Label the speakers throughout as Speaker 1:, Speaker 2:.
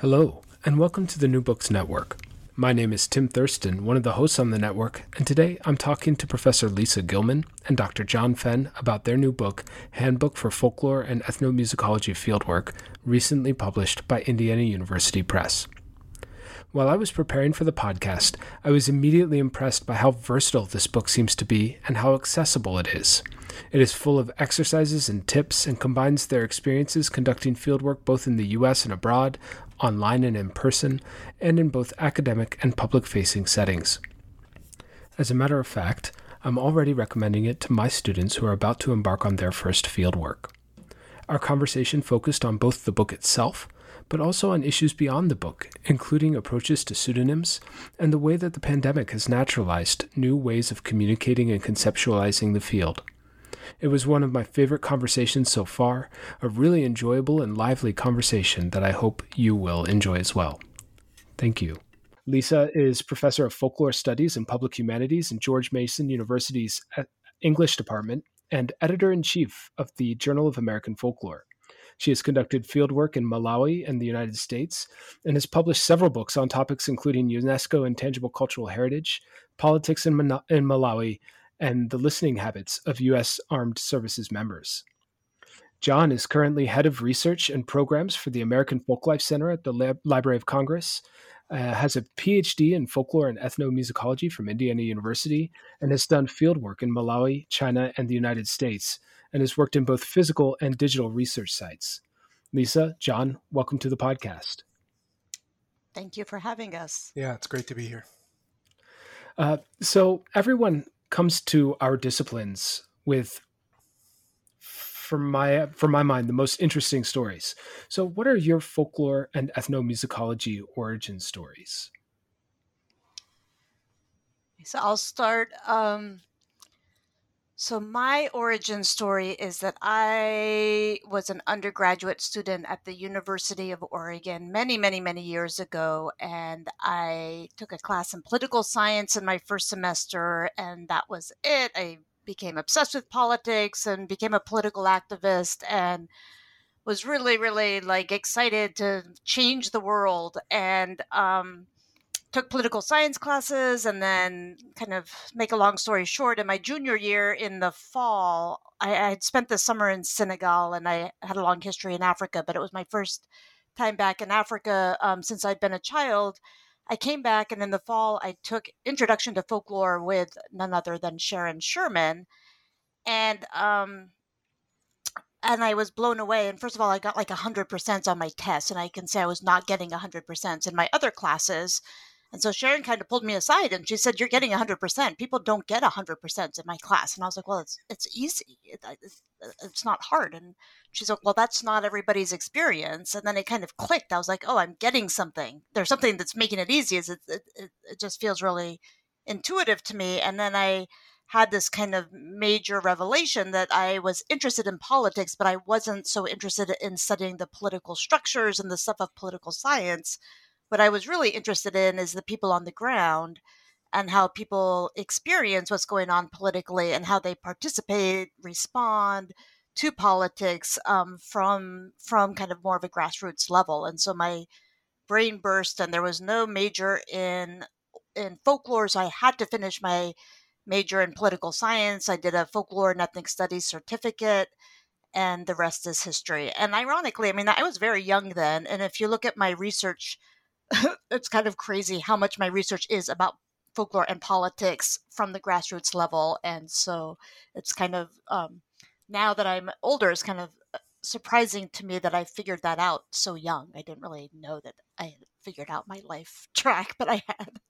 Speaker 1: Hello, and welcome to the New Books Network. My name is Tim Thurston, one of the hosts on the network, and today I'm talking to Professor Lisa Gilman and Dr. John Fenn about their new book, Handbook for Folklore and Ethnomusicology Fieldwork, recently published by Indiana University Press. While I was preparing for the podcast, I was immediately impressed by how versatile this book seems to be and how accessible it is. It is full of exercises and tips and combines their experiences conducting fieldwork both in the US and abroad, online and in person, and in both academic and public facing settings. As a matter of fact, I'm already recommending it to my students who are about to embark on their first fieldwork. Our conversation focused on both the book itself, but also on issues beyond the book, including approaches to pseudonyms and the way that the pandemic has naturalized new ways of communicating and conceptualizing the field. It was one of my favorite conversations so far, a really enjoyable and lively conversation that I hope you will enjoy as well. Thank you. Lisa is professor of folklore studies and public humanities in George Mason University's uh, English department and editor in chief of the Journal of American Folklore. She has conducted fieldwork in Malawi and the United States and has published several books on topics including UNESCO and tangible cultural heritage, politics in Malawi, and the listening habits of U.S. Armed Services members. John is currently head of research and programs for the American Folklife Center at the Lab- Library of Congress, uh, has a PhD in folklore and ethnomusicology from Indiana University, and has done fieldwork in Malawi, China, and the United States, and has worked in both physical and digital research sites. Lisa, John, welcome to the podcast.
Speaker 2: Thank you for having us.
Speaker 3: Yeah, it's great to be here.
Speaker 1: Uh, so, everyone comes to our disciplines with from my from my mind the most interesting stories. So what are your folklore and ethnomusicology origin stories?
Speaker 2: So I'll start um, so my origin story is that I was an undergraduate student at the University of Oregon many, many, many years ago, and I took a class in political science in my first semester, and that was it. I became obsessed with politics and became a political activist and was really, really like excited to change the world. And um, took political science classes and then kind of make a long story short in my junior year in the fall I, I, had spent the summer in senegal and i had a long history in africa but it was my first time back in africa um, since i'd been a child i came back and in the fall i took introduction to folklore with none other than sharon sherman and um, and I was blown away. And first of all, I got like 100% on my test, and I can say I was not getting 100% in my other classes. And so Sharon kind of pulled me aside and she said, "You're getting 100%. People don't get 100% in my class." And I was like, "Well, it's it's easy. It, it's, uh, it's not hard." And she's like, "Well, that's not everybody's experience." And then it kind of clicked. I was like, "Oh, I'm getting something. There's something that's making it easy. It, it, it just feels really intuitive to me." And then I had this kind of major revelation that I was interested in politics, but I wasn't so interested in studying the political structures and the stuff of political science what I was really interested in is the people on the ground and how people experience what's going on politically and how they participate, respond to politics um, from from kind of more of a grassroots level. And so my brain burst, and there was no major in in folklore, so I had to finish my major in political science. I did a folklore and ethnic studies certificate, and the rest is history. And ironically, I mean, I was very young then. And if you look at my research, it's kind of crazy how much my research is about folklore and politics from the grassroots level. And so it's kind of, um, now that I'm older, it's kind of uh, surprising to me that I figured that out so young. I didn't really know that I figured out my life track, but I had.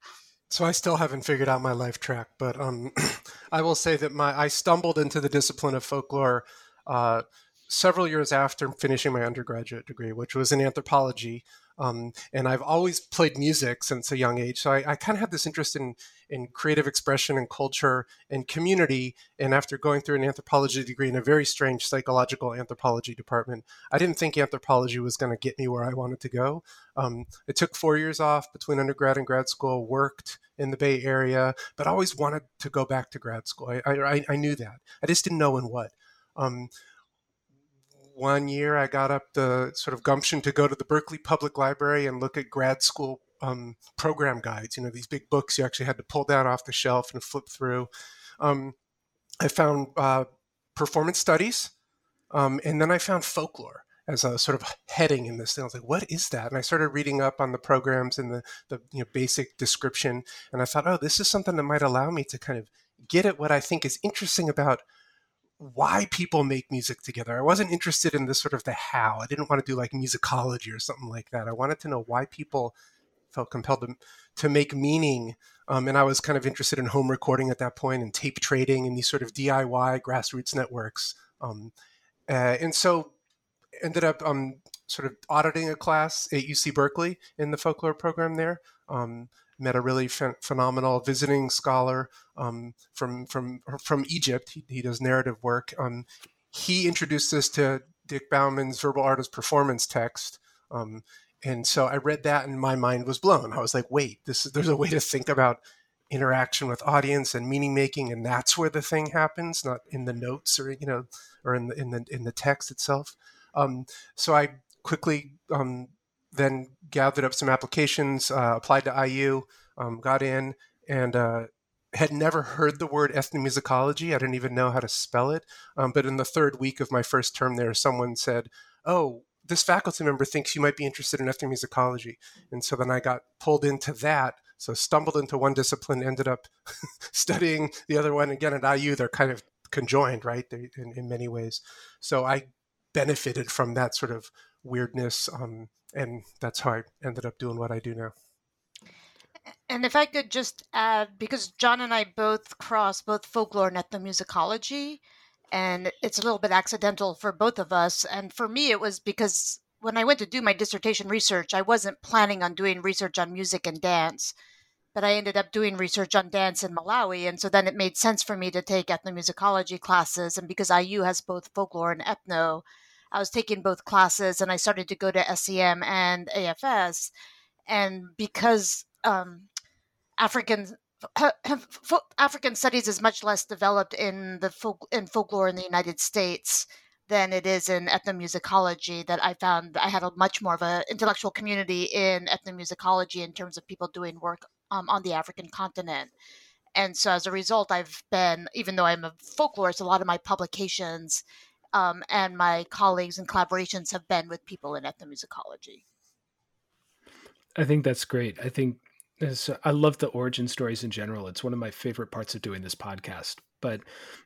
Speaker 3: So I still haven't figured out my life track, but um, I will say that my I stumbled into the discipline of folklore uh, several years after finishing my undergraduate degree, which was in anthropology. Um, and I've always played music since a young age. So I, I kind of had this interest in, in creative expression and culture and community. And after going through an anthropology degree in a very strange psychological anthropology department, I didn't think anthropology was going to get me where I wanted to go. Um, it took four years off between undergrad and grad school, worked in the Bay Area, but always wanted to go back to grad school. I, I, I knew that. I just didn't know in what. Um, one year I got up the sort of gumption to go to the Berkeley Public Library and look at grad school um, program guides. You know, these big books you actually had to pull down off the shelf and flip through. Um, I found uh, performance studies, um, and then I found folklore as a sort of heading in this thing. I was like, what is that? And I started reading up on the programs and the, the you know, basic description. And I thought, oh, this is something that might allow me to kind of get at what I think is interesting about why people make music together. I wasn't interested in the sort of the how. I didn't want to do like musicology or something like that. I wanted to know why people felt compelled to, to make meaning. Um, and I was kind of interested in home recording at that point and tape trading and these sort of DIY grassroots networks. Um, uh, and so ended up um, sort of auditing a class at UC Berkeley in the folklore program there. Um, met a really ph- phenomenal visiting scholar um, from from from Egypt. He, he does narrative work. Um, he introduced us to Dick Bauman's verbal Art as performance text. Um, and so I read that and my mind was blown. I was like, wait, this is, there's a way to think about interaction with audience and meaning making, and that's where the thing happens, not in the notes or you know, or in the in the in the text itself. Um, so I quickly um, then gathered up some applications, uh, applied to IU, um, got in, and uh, had never heard the word ethnomusicology. I didn't even know how to spell it. Um, but in the third week of my first term there, someone said, "Oh, this faculty member thinks you might be interested in ethnomusicology," and so then I got pulled into that. So stumbled into one discipline, ended up studying the other one. Again at IU, they're kind of conjoined, right, in, in many ways. So I benefited from that sort of weirdness um, and that's how I ended up doing what I do now.
Speaker 2: And if I could just add, because John and I both cross both folklore and ethnomusicology, and it's a little bit accidental for both of us. And for me, it was because when I went to do my dissertation research, I wasn't planning on doing research on music and dance, but I ended up doing research on dance in Malawi. And so then it made sense for me to take ethnomusicology classes. And because IU has both folklore and ethno, I was taking both classes and I started to go to SEM and AFS. And because um, African African studies is much less developed in the folk, in folklore in the United States than it is in ethnomusicology. That I found I had a much more of an intellectual community in ethnomusicology in terms of people doing work um, on the African continent. And so, as a result, I've been, even though I'm a folklorist, a lot of my publications um, and my colleagues and collaborations have been with people in ethnomusicology.
Speaker 1: I think that's great. I think I love the origin stories in general. It's one of my favorite parts of doing this podcast. But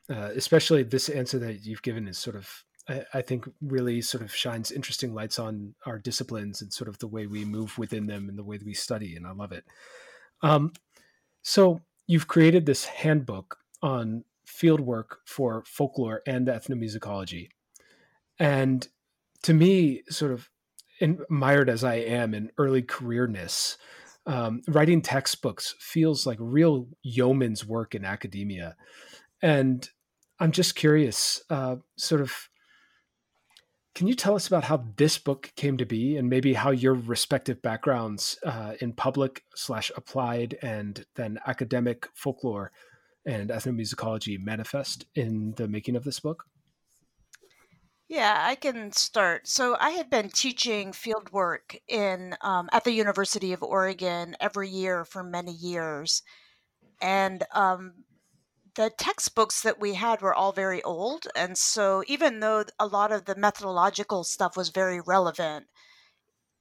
Speaker 1: uh, especially this answer that you've given is sort of, I, I, think, really sort of shines interesting lights on our disciplines and sort of the way we move within them and the way that we study. And I love it. Um, so you've created this handbook on fieldwork for folklore and ethnomusicology. And to me, sort of mired as I am in early careerness, um, writing textbooks feels like real yeoman's work in academia. And I'm just curious, uh, sort of, can you tell us about how this book came to be and maybe how your respective backgrounds uh, in public slash applied and then academic folklore and ethnomusicology manifest in the making of this book?
Speaker 2: Yeah, I can start. So I had been teaching field work in um, at the University of Oregon every year for many years, and um, the textbooks that we had were all very old. And so, even though a lot of the methodological stuff was very relevant,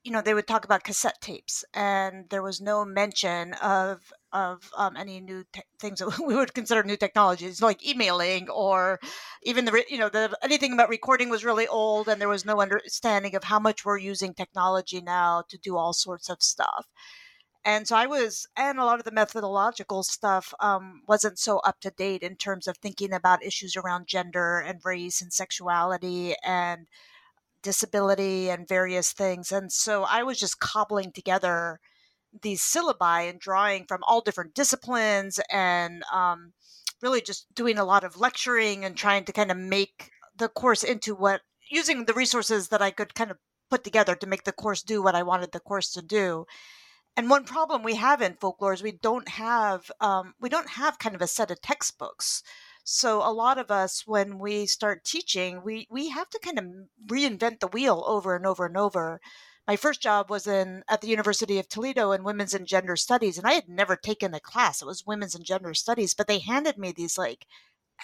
Speaker 2: you know, they would talk about cassette tapes, and there was no mention of of um, any new te- things that we would consider new technologies, like emailing or even the you know the anything about recording was really old, and there was no understanding of how much we're using technology now to do all sorts of stuff. And so I was, and a lot of the methodological stuff um, wasn't so up to date in terms of thinking about issues around gender and race and sexuality and disability and various things. And so I was just cobbling together these syllabi and drawing from all different disciplines and um, really just doing a lot of lecturing and trying to kind of make the course into what, using the resources that I could kind of put together to make the course do what I wanted the course to do and one problem we have in folklore is we don't have um, we don't have kind of a set of textbooks so a lot of us when we start teaching we we have to kind of reinvent the wheel over and over and over. My first job was in at the university of toledo in women's and gender studies and i had never taken a class. It was women's and gender studies but they handed me these like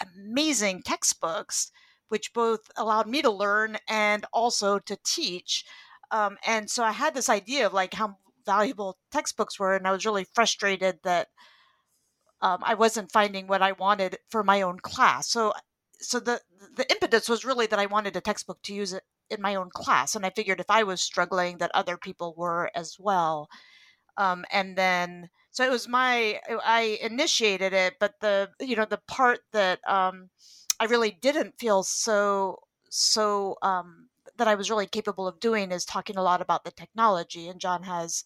Speaker 2: amazing textbooks which both allowed me to learn and also to teach um, and so I had this idea of like how valuable textbooks were, and I was really frustrated that um, I wasn't finding what I wanted for my own class. So, so the the impetus was really that I wanted a textbook to use it in my own class, and I figured if I was struggling, that other people were as well. Um, and then, so it was my I initiated it, but the you know the part that um, I really didn't feel so so um, that I was really capable of doing is talking a lot about the technology. And John has,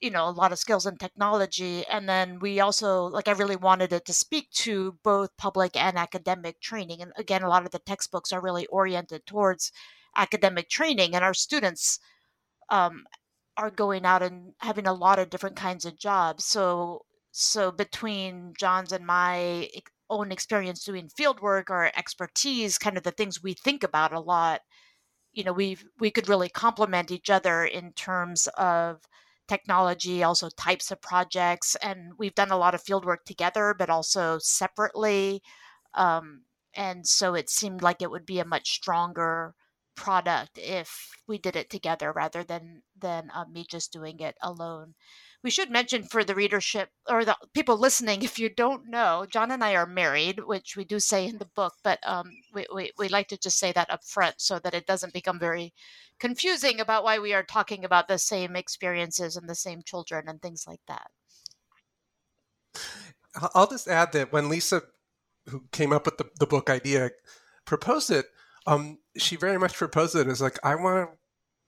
Speaker 2: you know, a lot of skills in technology. And then we also, like, I really wanted it to speak to both public and academic training. And again, a lot of the textbooks are really oriented towards academic training, and our students um, are going out and having a lot of different kinds of jobs. So, so between John's and my own experience doing field work or expertise, kind of the things we think about a lot you know we we could really complement each other in terms of technology also types of projects and we've done a lot of field work together but also separately um, and so it seemed like it would be a much stronger product if we did it together rather than than uh, me just doing it alone we should mention for the readership or the people listening, if you don't know, John and I are married, which we do say in the book, but um, we, we, we like to just say that up front so that it doesn't become very confusing about why we are talking about the same experiences and the same children and things like that.
Speaker 3: I'll just add that when Lisa, who came up with the, the book idea, proposed it, um, she very much proposed it as like, I want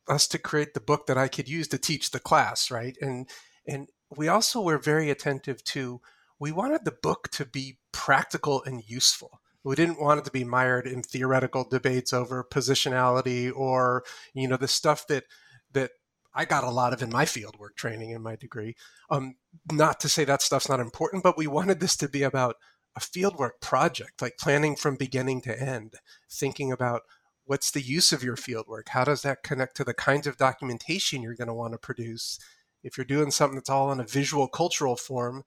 Speaker 3: us to create the book that I could use to teach the class, right? And and we also were very attentive to, we wanted the book to be practical and useful. We didn't want it to be mired in theoretical debates over positionality or, you know, the stuff that, that I got a lot of in my fieldwork training in my degree. Um, not to say that stuff's not important, but we wanted this to be about a fieldwork project, like planning from beginning to end, thinking about what's the use of your fieldwork? How does that connect to the kinds of documentation you're going to want to produce? if you're doing something that's all in a visual cultural form,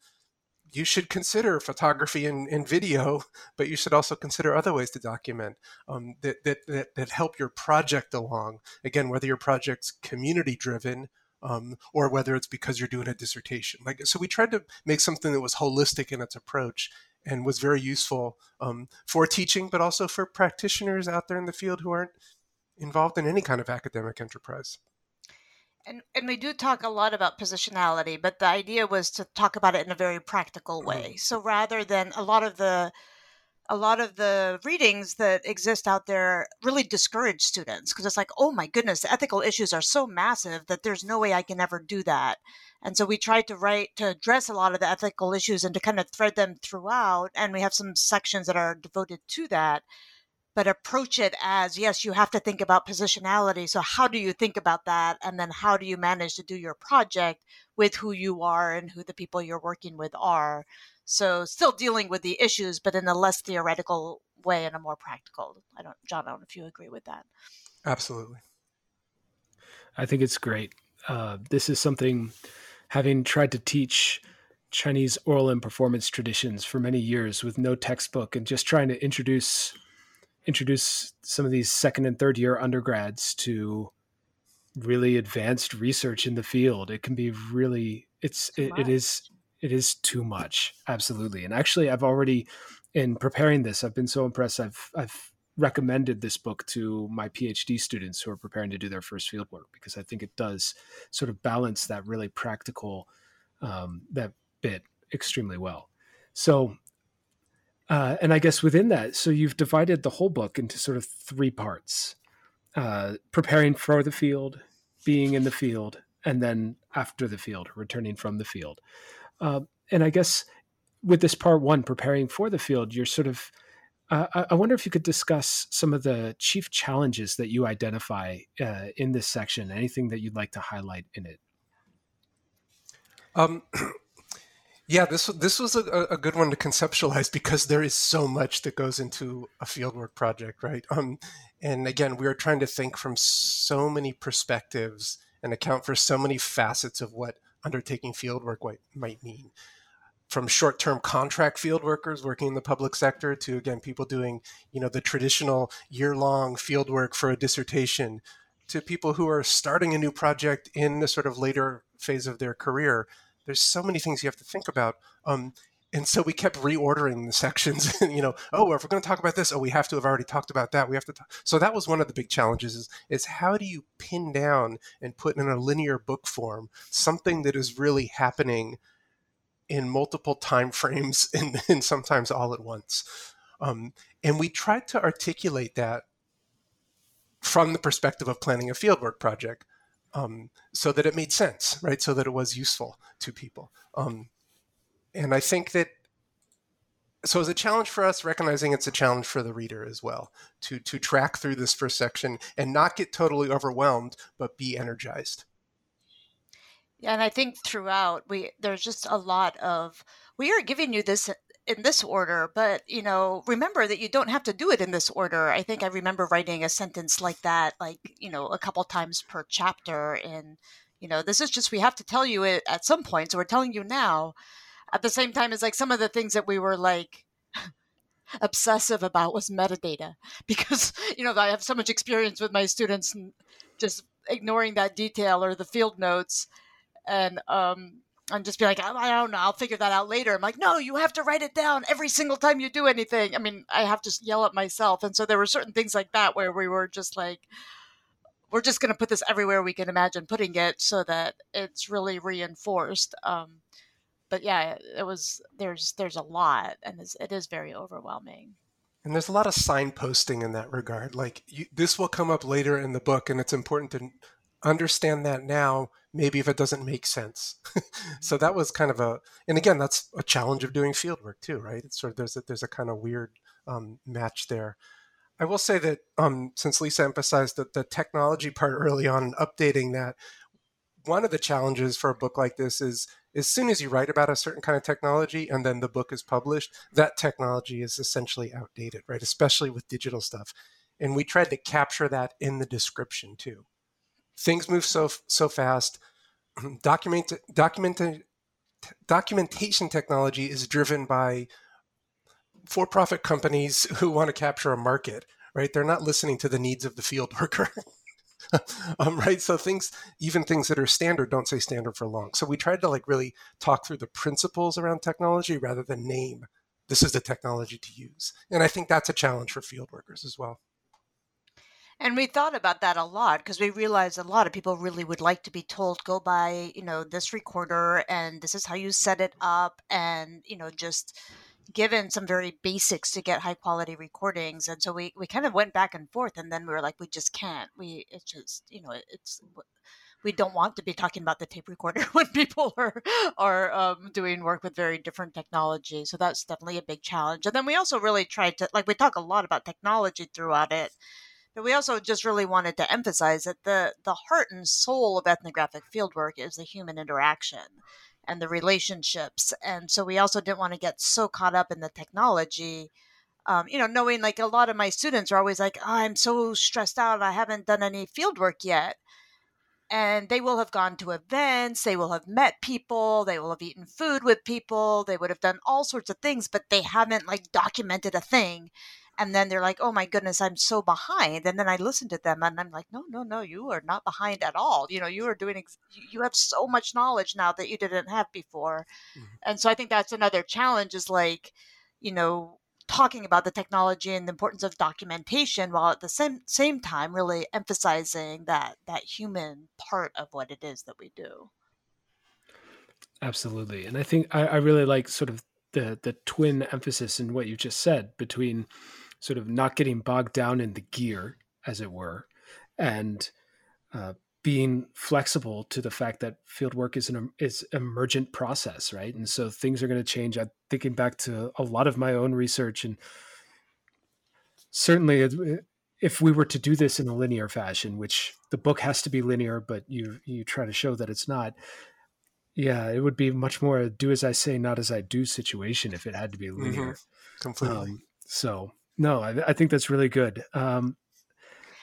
Speaker 3: you should consider photography and, and video, but you should also consider other ways to document um, that, that, that, that, help your project along. Again, whether your project's community driven um, or whether it's because you're doing a dissertation. Like, so we tried to make something that was holistic in its approach and was very useful um, for teaching, but also for practitioners out there in the field who aren't involved in any kind of academic enterprise
Speaker 2: and and we do talk a lot about positionality but the idea was to talk about it in a very practical mm-hmm. way so rather than a lot of the a lot of the readings that exist out there really discourage students because it's like oh my goodness the ethical issues are so massive that there's no way i can ever do that and so we tried to write to address a lot of the ethical issues and to kind of thread them throughout and we have some sections that are devoted to that but approach it as yes, you have to think about positionality. So, how do you think about that? And then, how do you manage to do your project with who you are and who the people you're working with are? So, still dealing with the issues, but in a less theoretical way and a more practical. I don't, John, I don't know if you agree with that.
Speaker 3: Absolutely.
Speaker 1: I think it's great. Uh, this is something, having tried to teach Chinese oral and performance traditions for many years with no textbook and just trying to introduce introduce some of these second and third year undergrads to really advanced research in the field. It can be really it's it, it is it is too much. Absolutely. And actually i've already in preparing this i've been so impressed. I've i've recommended this book to my phd students who are preparing to do their first field work because i think it does sort of balance that really practical um, that bit extremely well. So uh, and i guess within that so you've divided the whole book into sort of three parts uh, preparing for the field being in the field and then after the field returning from the field uh, and I guess with this part one, preparing for the field, you're sort of. Uh, I wonder if you could discuss some of the chief challenges that you identify uh, in this section. Anything that you'd like to highlight in it?
Speaker 3: Um, yeah, this this was a, a, good one to conceptualize because there is so much that goes into a fieldwork project, right? Um, and again, we are trying to think from so many perspectives and account for so many facets of what undertaking field work might mean. From short-term contract field workers working in the public sector to again people doing you know the traditional year-long field work for a dissertation to people who are starting a new project in a sort of later phase of their career there's so many things you have to think about. Um, and so we kept reordering the sections you know oh if we're going to talk about this oh we have to have already talked about that we have to talk. so that was one of the big challenges is, is how do you pin down and put in a linear book form something that is really happening in multiple time frames and, and sometimes all at once um, and we tried to articulate that from the perspective of planning a fieldwork project um, so that it made sense right so that it was useful to people um, and I think that so it's a challenge for us recognizing it's a challenge for the reader as well to to track through this first section and not get totally overwhelmed but be energized?
Speaker 2: Yeah and i think throughout we there's just a lot of we are giving you this in this order but you know remember that you don't have to do it in this order. I think i remember writing a sentence like that like you know a couple times per chapter and you know this is just we have to tell you it at some point so we're telling you now at the same time it's like some of the things that we were like obsessive about was metadata because you know I have so much experience with my students and just ignoring that detail or the field notes and um and just be like, I, don't know, I'll figure that out later. I'm like, no, you have to write it down every single time you do anything. I mean, I have to yell at myself. And so there were certain things like that where we were just like, we're just going to put this everywhere we can imagine putting it so that it's really reinforced. Um, but yeah, it was there's there's a lot, and it's, very overwhelming.
Speaker 3: And there's a lot of signposting in that regard. Like you, this will come up later in the book, and it's important to understand that now. Maybe if it doesn't make sense. so that was kind of a, and again, that's a challenge of doing field work too, right? It's sort of there's a, there's a kind of weird um, match there. I will say that um, since Lisa emphasized that the technology part early on and updating that, one of the challenges for a book like this is as soon as you write about a certain kind of technology and then the book is published, that technology is essentially outdated, right? Especially with digital stuff. And we tried to capture that in the description too. Things move so so fast. Document document documentation technology is driven by for-profit companies who want to capture a market, right? They're not listening to the needs of the field worker. um, right? So things, even things that are standard, don't say standard for long. So we tried to like really talk through the principles around technology rather than name this is the technology to use. And I think that's a challenge for field workers as well.
Speaker 2: And we thought about that a lot because we realized a lot of people really would like to be told go buy, you know, this recorder and this is how you set it up and, you know, just given some very basics to get high quality recordings and so we, we kind of went back and forth and then we were like we just can't. We it's just you know it's we don't want to be talking about the tape recorder when people are are um, doing work with very different technology. So that's definitely a big challenge. And then we also really tried to like we talk a lot about technology throughout it but we also just really wanted to emphasize that the the heart and soul of ethnographic fieldwork is the human interaction and the relationships. And so we also didn't want to get so caught up in the technology. Um, you know, knowing like a lot of my students are always like, oh, I'm so stressed out. I haven't done any field work yet. and they will have gone to events, they will have met people, they will have eaten food with people, they would have done all sorts of things, but they haven't like documented a thing. And then they're like, oh my goodness, I'm so behind. And then I listen to them and I'm like, no, no, no, you are not behind at all. You know, you are doing, ex- you have so much knowledge now that you didn't have before. Mm-hmm. And so I think that's another challenge is like, you know, talking about the technology and the importance of documentation while at the same same time really emphasizing that that human part of what it is that we do
Speaker 1: absolutely and i think i, I really like sort of the the twin emphasis in what you just said between sort of not getting bogged down in the gear as it were and uh, being flexible to the fact that field work is an is emergent process, right? And so things are going to change. I'm thinking back to a lot of my own research, and certainly if we were to do this in a linear fashion, which the book has to be linear, but you you try to show that it's not. Yeah, it would be much more a do as I say, not as I do situation if it had to be linear. Mm-hmm.
Speaker 3: Completely. Um,
Speaker 1: so no, I, I, think that's really good. Um,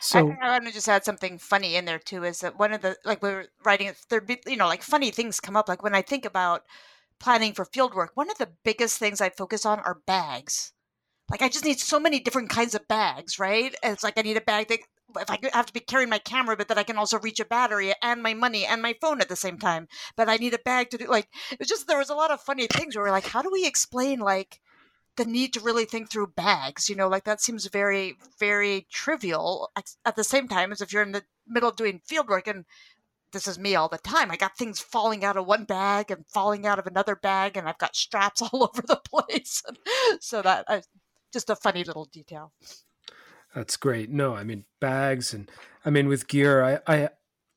Speaker 1: so
Speaker 2: I, I want to just add something funny in there too. Is that one of the like we were writing it? There, be you know, like funny things come up. Like when I think about planning for field work, one of the biggest things I focus on are bags. Like I just need so many different kinds of bags, right? And it's like I need a bag that if I have to be carrying my camera, but that I can also reach a battery and my money and my phone at the same time. But I need a bag to do like it's just there was a lot of funny things where we're like, how do we explain like the need to really think through bags you know like that seems very very trivial at the same time as if you're in the middle of doing field work and this is me all the time. I got things falling out of one bag and falling out of another bag and i've got straps all over the place. So that uh, just a funny little detail.
Speaker 1: That's great. No i mean bags and i mean with gear i i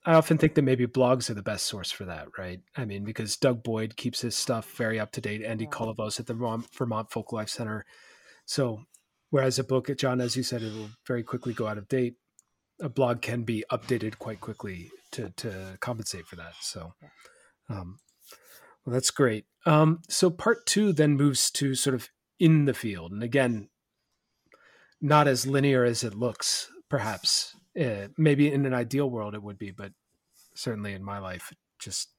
Speaker 1: I often think that maybe blogs are the best source for that, right? I mean, because Doug Boyd keeps his stuff very up to date. Andy Kolovos at the Vermont Folklife Center. So, whereas a book, John, as you said, it will very quickly go out of date. A blog can be updated quite quickly to to compensate for that. So, um, well, that's great. Um, so, part two then moves to sort of in the field, and again, not as linear as it looks, perhaps uh, maybe in an ideal world it would be, but certainly in my life, just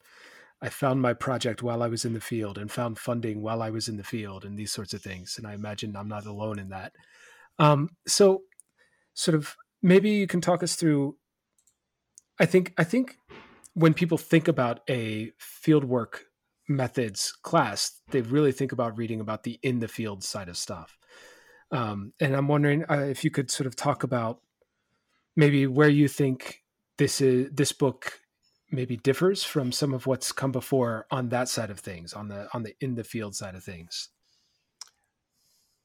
Speaker 1: I found my project while I was in the field and found funding while I was in the field and these sorts of things. And I imagine I'm not alone in that. Um, so, sort of, maybe you can talk us through. I think I think when people think about a fieldwork methods class, they really think about reading about the in the field side of stuff. Um, and I'm wondering uh, if you could sort of talk about maybe where you think this is this book maybe differs from some of what's come before on that side of things on the on the in the field side of things?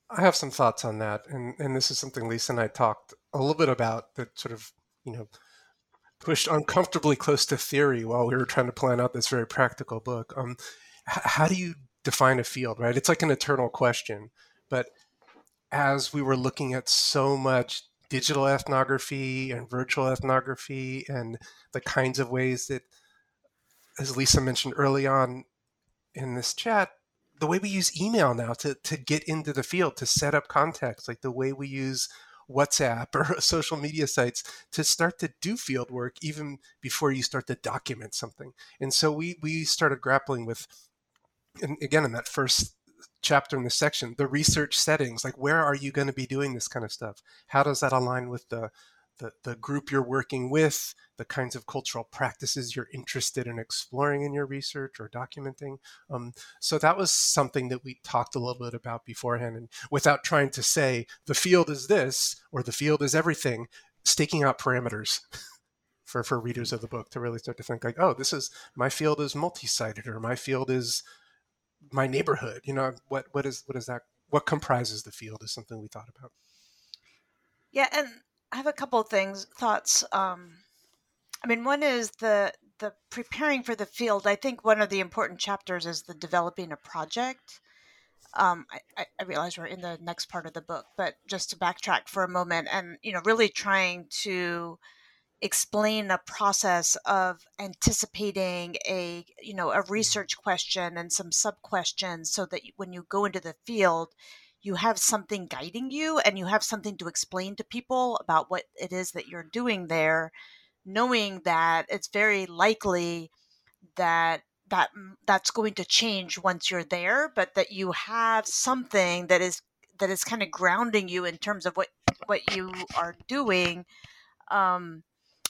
Speaker 3: I have some thoughts on that and and this is something lisa and i talked a little bit about that sort of you know pushed uncomfortably close to theory while we were trying to plan out this very practical book. Um how do you define a field right? It's like an eternal question but as we were looking at so much digital ethnography and virtual ethnography and the kinds of ways that, as Lisa mentioned early on in this chat, the way we use email now to, to get into the field, to set up contacts, like the way we use WhatsApp or social media sites to start to do field work even before you start to document something. And so we, we started grappling with, and again, in that first chapter in the section the research settings like where are you going to be doing this kind of stuff? How does that align with the, the the group you're working with the kinds of cultural practices you're interested in exploring in your research or documenting? Um, so that was something that we talked a little bit about beforehand and without trying to say the field is this or the field is everything staking out parameters for, for readers of the book to really start to think like oh this is my field is multi-sited or my field is my neighborhood you know what what is what is that what comprises the field is something we thought about.
Speaker 2: Yeah and i have a couple of things thoughts um i mean one is the the preparing for the field i think one of the important chapters is the developing a project. Um, I, I realize we're in the next part of the book, but just to backtrack for a moment and, you know, really trying to explain a process of anticipating a you know a mm-hmm. research question and some sub questions so that when you go into the field you have something guiding you and you have something to explain to people about what it is that you're doing there knowing that it's very likely that that that's going to change once you're there but that you have something that is that is kind of grounding you in terms of what what you are doing um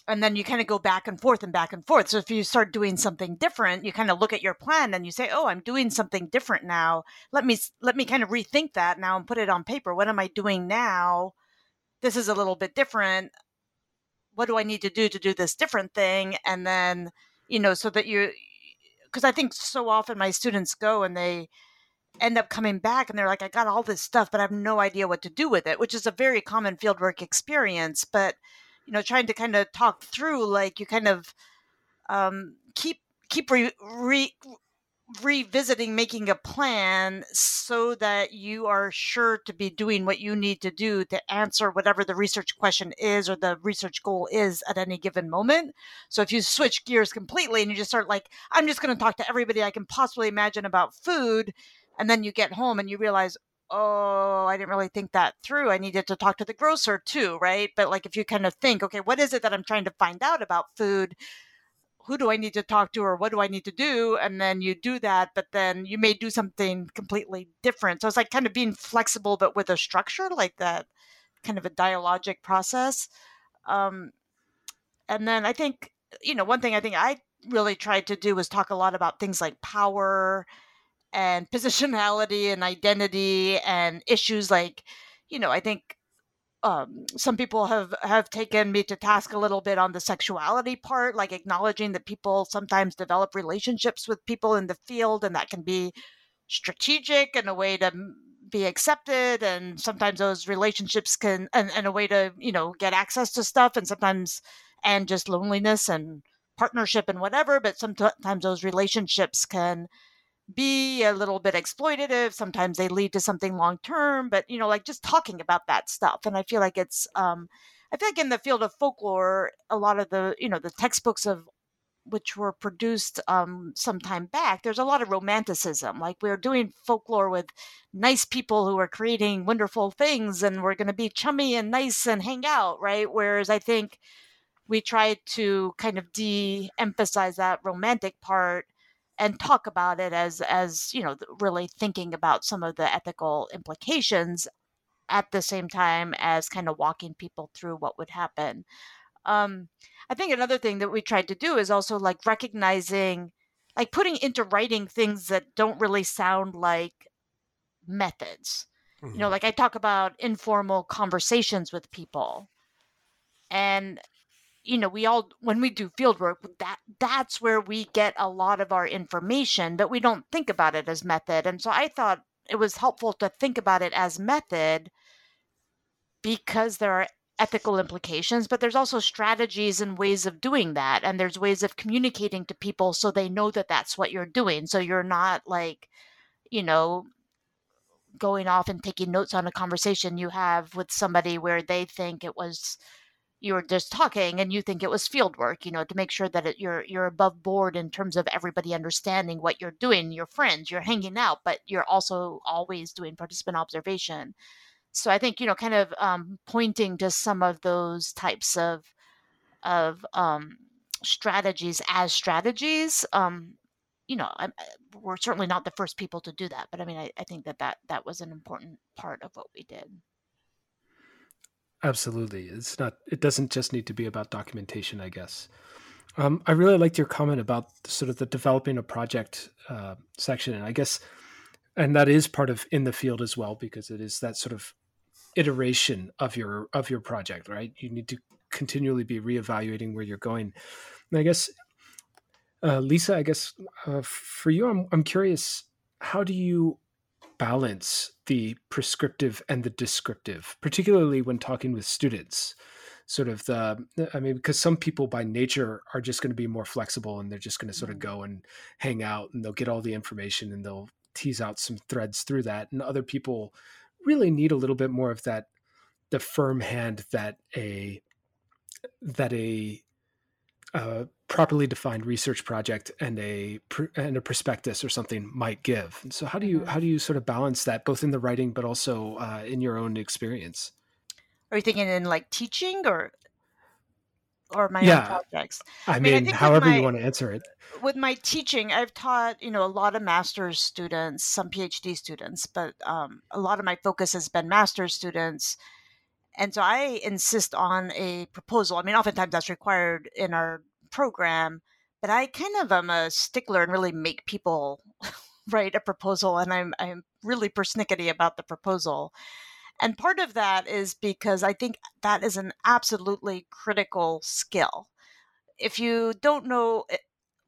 Speaker 2: and then you kind of go back and forth and back and forth. So if you start doing something different you kind of look at your plan and you say oh i'm doing something different now. Let me let me kind of rethink that now and put it on paper. What am i doing now? This is a little bit different. What do i need to do to do this different thing? And then you know so that you because i think so often my students go and they end up coming back and they're like i got all this stuff but i have no idea what to do with it which is a very common fieldwork experience but you know trying to kind of talk through like you kind of um, keep keep re, re, revisiting making a plan so that you are sure to be doing what you need to do to answer whatever the research question is or the research goal is at any given moment. So if you switch gears completely and you just start like, I'm just going to talk to everybody I can possibly imagine about food, and then you get home and you realize, oh, I didn't really think that through. I needed to talk to the grocer too, right? But like if you kind of think, okay, what is it that I'm trying to find out about food? who do I need to talk to or what do I need to do? And then you do that, but then you may do something completely different. So it's like kind of being flexible, but with a structure like that, kind of a dialogic process. Um, and then I think, you know, one thing I think I really tried to do was talk a lot about things like power and positionality and identity and issues like, you know, I think um, some people have have taken me to task a little bit on the sexuality part, like acknowledging that people sometimes develop relationships with people in the field, and that can be strategic and a way to be accepted, and sometimes those relationships can and, and a way to you know get access to stuff, and sometimes and just loneliness and partnership and whatever. But sometimes those relationships can be a little bit exploitative sometimes they lead to something long term but you know like just talking about that stuff and i feel like it's um i feel like in the field of folklore a lot of the you know the textbooks of which were produced um some time back there's a lot of romanticism like we're doing folklore with nice people who are creating wonderful things and we're going to be chummy and nice and hang out right? Whereas i think we try to kind of de-emphasize that romantic part and talk about it as as you know really thinking about some of the ethical implications at the same time as kind of walking people through what would happen um, i think another thing that we tried to do is also like recognizing like putting into writing things that don't really sound like methods mm-hmm. you know mm-hmm. like i talk about informal conversations with people and you know we all when we do field work that that's where we get a lot of our information but we don't think about it as method and so i thought it was helpful to think about it as method because there are ethical implications but there's also strategies and ways of doing that and there's ways of communicating to people so they know that that's what you're doing so you're not like you know going off and taking notes on a conversation you have with somebody where they think it was you were just talking and you think it was field work you know to make sure that it, you're you're above board in terms of everybody understanding what you're doing your friends you're hanging out but you're also always doing participant observation. So i think you know kind of um, pointing to some of those types of of um, strategies as strategies um, you know I'm, we're certainly not the first people to do that but i mean I, I think that that that was an important part of what we did
Speaker 1: Absolutely. It's not, it doesn't just need to be about documentation, I guess. Um, I really liked your comment about sort of the developing a project uh, section. And I guess, and that is part of in the field as well, because it is that sort of iteration of your, of your project, right? You need to continually be reevaluating where you're going. And I guess, uh, Lisa, I guess uh, for you, I'm, I'm curious, how do you balance the prescriptive and the descriptive, particularly when talking with students. Sort of the, I mean, because some people by nature are just going to be more flexible and they're just going to sort of mm-hmm. go and hang out and they'll get all the information and they'll tease out some threads through that. And other people really need a little bit more of that, the firm hand that a, that a, uh, properly defined research project and a and a prospectus or something might give. so how do you mm-hmm. how do you sort of balance that both in the writing but also uh, in your own experience?
Speaker 2: Are you thinking in like teaching or? or my
Speaker 1: yeah.
Speaker 2: own projects.
Speaker 1: I, I mean, however my, you want to answer it.
Speaker 2: With my teaching, I've taught you know a lot of master's students, some PhD students, but um, a lot of my focus has been master's students. And so I insist on a proposal. I mean, oftentimes that's required in our program, but I kind of am a stickler and really make people write a proposal, and I'm I'm really persnickety about the proposal. And part of that is because I think that is an absolutely critical skill. If you don't know eh,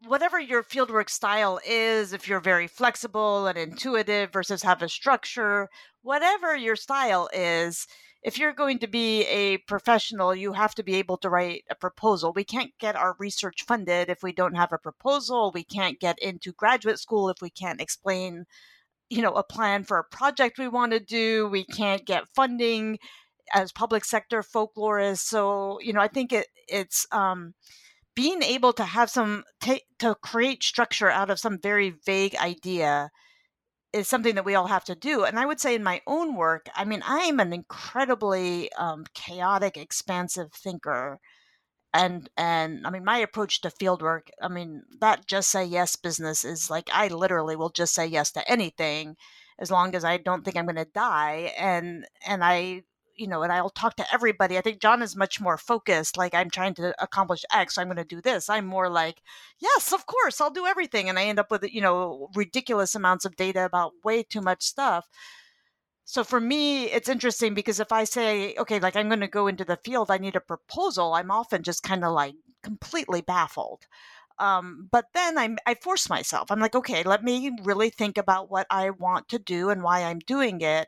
Speaker 2: whatever your fieldwork style is, if you're very flexible and intuitive versus have a structure, whatever your style is, if you're going to be a professional, you have to be able to write a proposal. We can't get our research funded if we don't have a proposal. We can't get into graduate school if we can't explain, you know, a plan for a project we want to do. We can't get funding as public sector folklorists. So, you know, I think it it's um being able to have some to create structure out of some very vague idea is something that we all have to do. And I would say in my own work, I mean, I am an incredibly um, chaotic, expansive thinker. And and I mean, my approach to field work, I mean, that just say yes business is like I literally will just say yes to anything as long as I don't think I'm going to die. And and I you know, and I'll talk to everybody. I think John is much more focused. Like I'm trying to accomplish X, so I'm going to do this. I'm more like, yes, of course, I'll do everything, and I end up with you know ridiculous amounts of data about way too much stuff. So for me, it's interesting because if I say, okay, like I'm going to go into the field, I need a proposal. I'm often just kind of like completely baffled. Um, but then I'm, I force myself. I'm like, okay, let me really think about what I want to do and why I'm doing it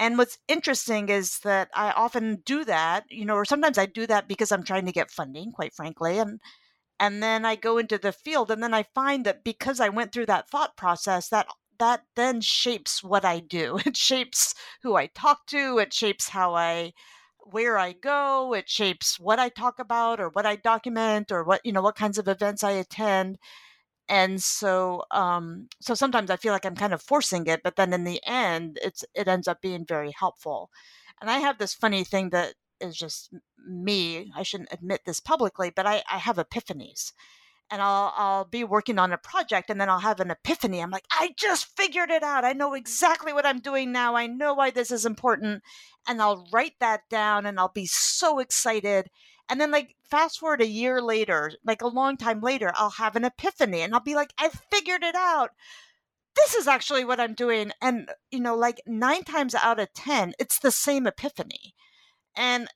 Speaker 2: and what's interesting is that I often do that, you know, or sometimes I do that because I'm trying to get funding, quite frankly. And and then I go into the field and then I find that because I went through that thought process, that that then shapes what I do. It shapes who I talk to, it shapes how I where I go, it shapes what I talk about or what I document or what, you know, what kinds of events I attend and so um, so sometimes i feel like i'm kind of forcing it but then in the end it's it ends up being very helpful and i have this funny thing that is just me i shouldn't admit this publicly but i, I have epiphanies and I'll I'll be working on a project and then I'll have an epiphany. I'm like, I just figured it out. I know exactly what I'm doing now. I know why this is important. And I'll write that down and I'll be so excited. And then, like, fast forward a year later, like a long time later, I'll have an epiphany and I'll be like, I've figured it out. This is actually what I'm doing. And, you know, like nine times out of 10, it's the same epiphany. And,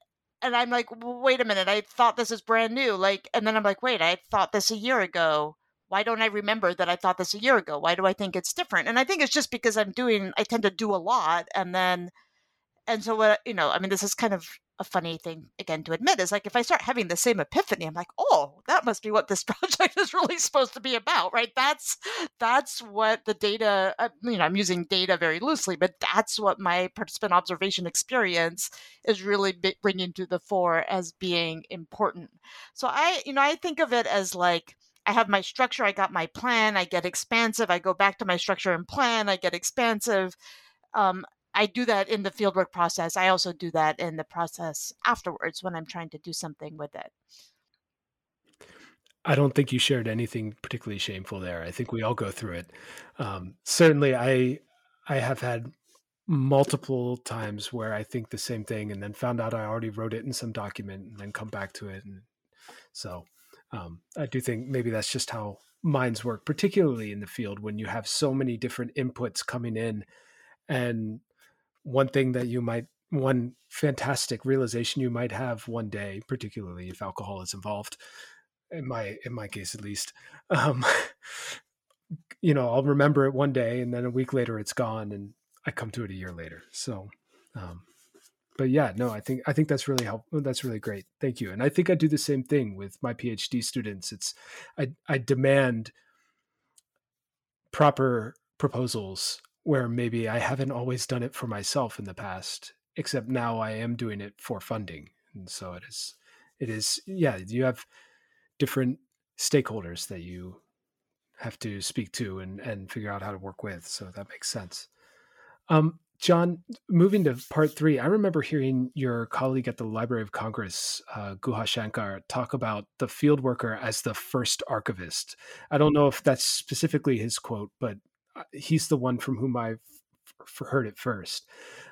Speaker 2: and I'm like, wait a minute, I thought this is brand new. Like, and then I'm like, wait, I thought this a year ago. Why don't I remember that I thought this a year ago? Why do I think it's different? And I think it's just because I'm doing, I tend to do a lot. And then, and so what, you know, I mean, this is kind of a funny thing again to admit is like if I start having the same epiphany, I'm like, oh, that must be what this project is really supposed to be about, right? That's that's what the data. Uh, you know, I'm using data very loosely, but that's what my participant observation experience is really bringing to the fore as being important. So I, you know, I think of it as like. I have my structure, I got my plan, I get expansive, I go back to my structure and plan, I get expansive. Um, I do that in the fieldwork process. I also do that in the process afterwards when I'm trying to do something with it.
Speaker 1: I don't think you shared anything particularly shameful there. I think we all go through it. Um, certainly, I I have had multiple times where I think the same thing, and then found out I already wrote it in some document, and then come back to it. And so, um, I do think maybe that's just how minds work, particularly in the field when you have so many different inputs coming in, and one thing that you might one fantastic realization you might have one day particularly if alcohol is involved in my in my case at least um you know i'll remember it one day and then a week later it's gone and i come to it a year later. So um but yeah no i think i think that's really helpful that's really great. Thank you. And i think i do the same thing with my phd students. It's i i demand proper proposals where maybe I haven't always done it for myself in the past, except now I am doing it for funding. And so it is, it is, yeah, you have different stakeholders that you have to speak to and, and figure out how to work with. So that makes sense. Um, John, moving to part three, I remember hearing your colleague at the Library of Congress, uh, Guha Shankar, talk about the field worker as the first archivist. I don't know if that's specifically his quote, but he's the one from whom I've f- heard it first.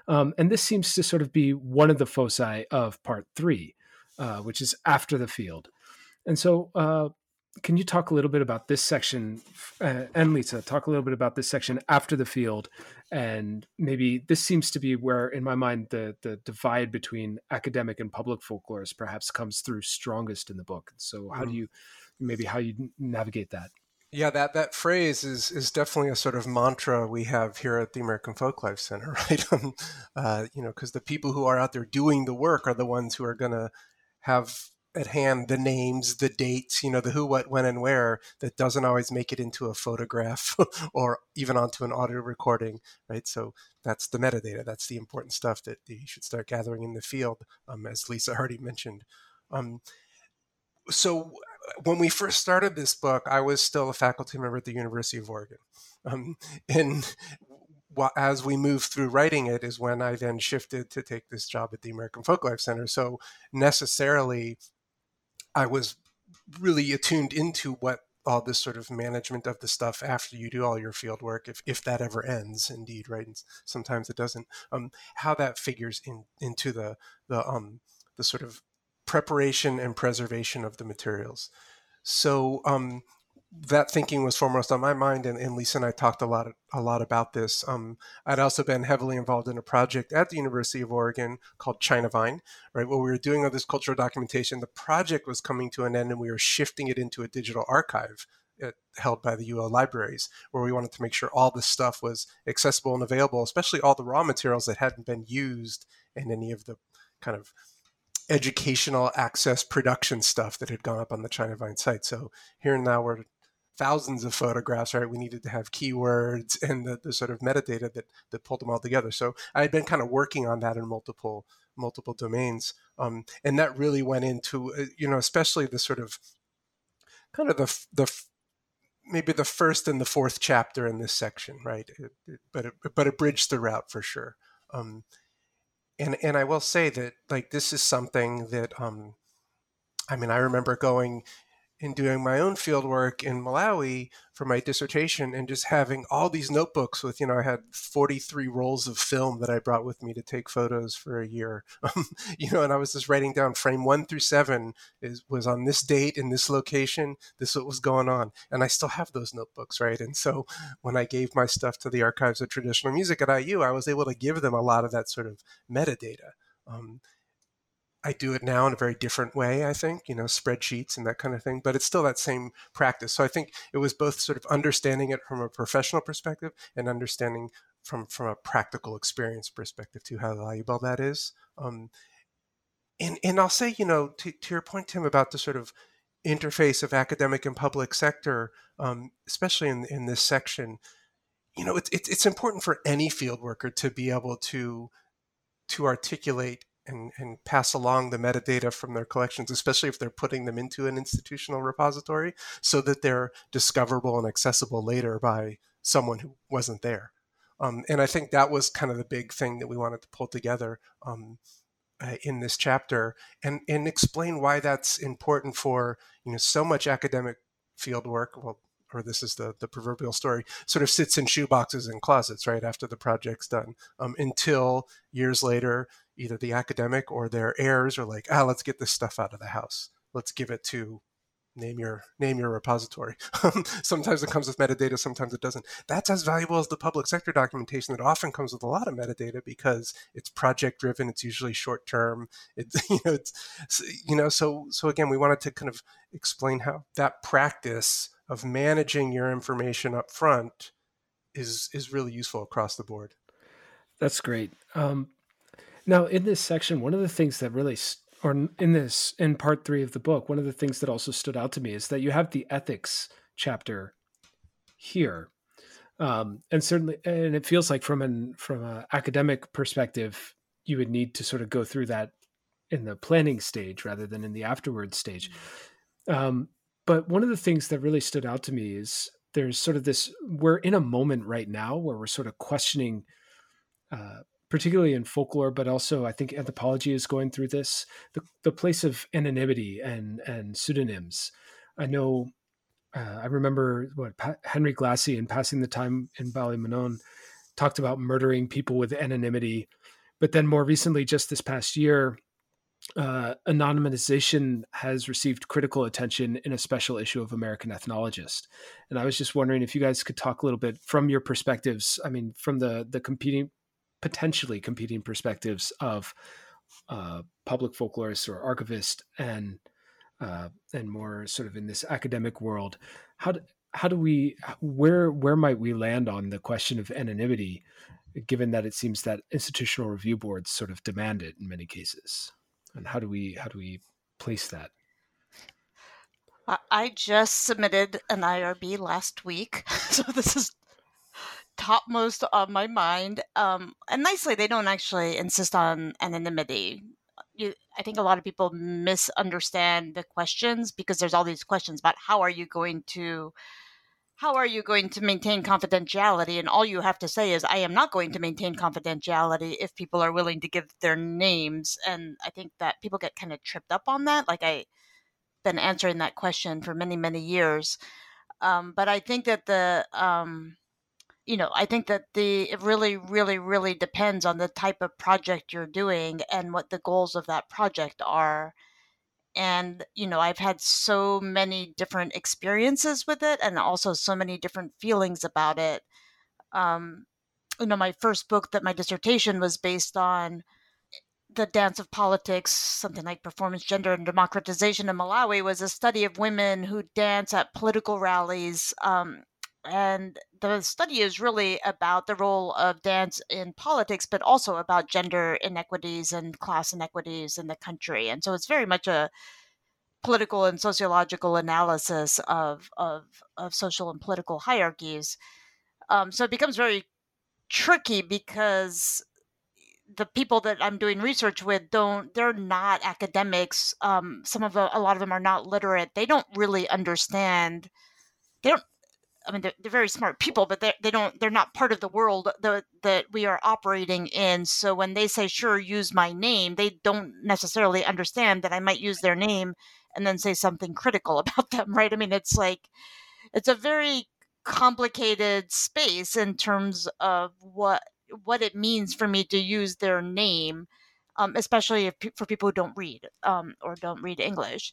Speaker 1: Um, and this seems to sort of be one of the foci of part three, uh, which is after the field. And so, uh, can you talk a little bit about this section uh, and lisa talk a little bit about this section after the field and maybe this seems to be where in my mind the the divide between academic and public folklorists perhaps comes through strongest in the book so how do mm-hmm. you maybe how you navigate that
Speaker 3: yeah, that, that phrase is is definitely a sort of mantra we have here at the American Folklife Center, right? Um, uh, you know, because the people who are out there doing the work are the ones who are going to have at hand the names, the dates, you know, the who, what, when, and where that doesn't always make it into a photograph or even onto an audio recording, right? So that's the metadata. That's the important stuff that you should start gathering in the field, um, as Lisa already mentioned. Um, so when we first started this book, I was still a faculty member at the University of Oregon. Um, and as we moved through writing it is when I then shifted to take this job at the American Folklife Center. So necessarily I was really attuned into what all this sort of management of the stuff after you do all your field work, if, if that ever ends, indeed, right? And sometimes it doesn't. Um, how that figures in into the the um the sort of preparation and preservation of the materials. So um, that thinking was foremost on my mind, and, and, Lisa and I talked a lot a lot about this. Um, I'd also been heavily involved in a project at the University of Oregon called China Vine, right? Where we were doing all this cultural documentation. The project was coming to an end, and we were shifting it into a digital archive uh, held by the UO libraries, where we wanted to make sure all this stuff was accessible and available, especially all the raw materials that hadn't been used in any of the kind of educational access production stuff that had gone up on the China Vine site. So here and now we're thousands of photographs, right? We needed to have keywords and the, the sort of metadata that, that pulled them all together. So I had been kind of working on that in multiple multiple domains, um, and that really went into uh, you know especially the sort of kind of the the maybe the first and the fourth chapter in this section, right? It, it, but it, but it bridged the route for sure. Um, and and I will say that like this is something that um, I mean I remember going in doing my own field work in Malawi for my dissertation and just having all these notebooks with, you know, I had 43 rolls of film that I brought with me to take photos for a year. Um, you know, and I was just writing down frame one through seven is was on this date in this location. This is what was going on. And I still have those notebooks, right? And so when I gave my stuff to the archives of traditional music at IU, I was able to give them a lot of that sort of metadata. Um, I do it now in a very different way, I think, you know, spreadsheets and that kind of thing, but it's still that same practice. So I think it was both sort of understanding it from a professional perspective and understanding from, from a practical experience perspective too, how valuable that is. Um, and, and I'll say, you know, to, to your point, Tim, about the sort of interface of academic and public sector, um, especially in, in this section, you know, it's, it's important for any field worker to be able to, to articulate and, and pass along the metadata from their collections, especially if they're putting them into an institutional repository, so that they're discoverable and accessible later by someone who wasn't there. Um, and I think that was kind of the big thing that we wanted to pull together um, uh, in this chapter, and and explain why that's important for you know so much academic field work. Well, or this is the, the proverbial story, sort of sits in shoeboxes and closets right after the project's done um, until years later, either the academic or their heirs are like, ah, let's get this stuff out of the house. Let's give it to name your name your repository. sometimes it comes with metadata, sometimes it doesn't. That's as valuable as the public sector documentation that often comes with a lot of metadata because it's project driven. It's usually short term. It's you know it's you know so so again we wanted to kind of explain how that practice of managing your information up front is is really useful across the board.
Speaker 1: That's great. Um, now, in this section, one of the things that really, or in this, in part three of the book, one of the things that also stood out to me is that you have the ethics chapter here, um, and certainly, and it feels like from an from an academic perspective, you would need to sort of go through that in the planning stage rather than in the afterwards stage. Mm-hmm. Um, but one of the things that really stood out to me is there's sort of this we're in a moment right now where we're sort of questioning uh, particularly in folklore, but also I think anthropology is going through this the, the place of anonymity and and pseudonyms. I know uh, I remember what pa- Henry Glassie in Passing the Time in Ballymenone talked about murdering people with anonymity, but then more recently, just this past year, uh, anonymization has received critical attention in a special issue of American Ethnologist, and I was just wondering if you guys could talk a little bit from your perspectives. I mean, from the the competing, potentially competing perspectives of uh, public folklorists or archivists and uh, and more sort of in this academic world. How do, how do we where where might we land on the question of anonymity, given that it seems that institutional review boards sort of demand it in many cases? And how do we how do we place that?
Speaker 2: I just submitted an IRB last week, so this is topmost on my mind. Um, and nicely, they don't actually insist on anonymity. You, I think a lot of people misunderstand the questions because there's all these questions about how are you going to how are you going to maintain confidentiality? And all you have to say is, I am not going to maintain confidentiality if people are willing to give their names. And I think that people get kind of tripped up on that. Like I've been answering that question for many, many years. Um, but I think that the, um, you know, I think that the it really, really, really depends on the type of project you're doing and what the goals of that project are and you know i've had so many different experiences with it and also so many different feelings about it. Um you know my first book that my dissertation was based on the dance of politics something like performance gender and democratization in malawi was a study of women who dance at political rallies um, and the study is really about the role of dance in politics, but also about gender inequities and class inequities in the country. And so it's very much a political and sociological analysis of of, of social and political hierarchies. Um, so it becomes very tricky because the people that I'm doing research with don't they're not academics. Um, some of the, a lot of them are not literate. They don't really understand. They don't I mean, they're, they're very smart people, but they they don't they're not part of the world that that we are operating in. So when they say sure, use my name, they don't necessarily understand that I might use their name and then say something critical about them, right? I mean, it's like it's a very complicated space in terms of what what it means for me to use their name, um, especially if, for people who don't read um, or don't read English.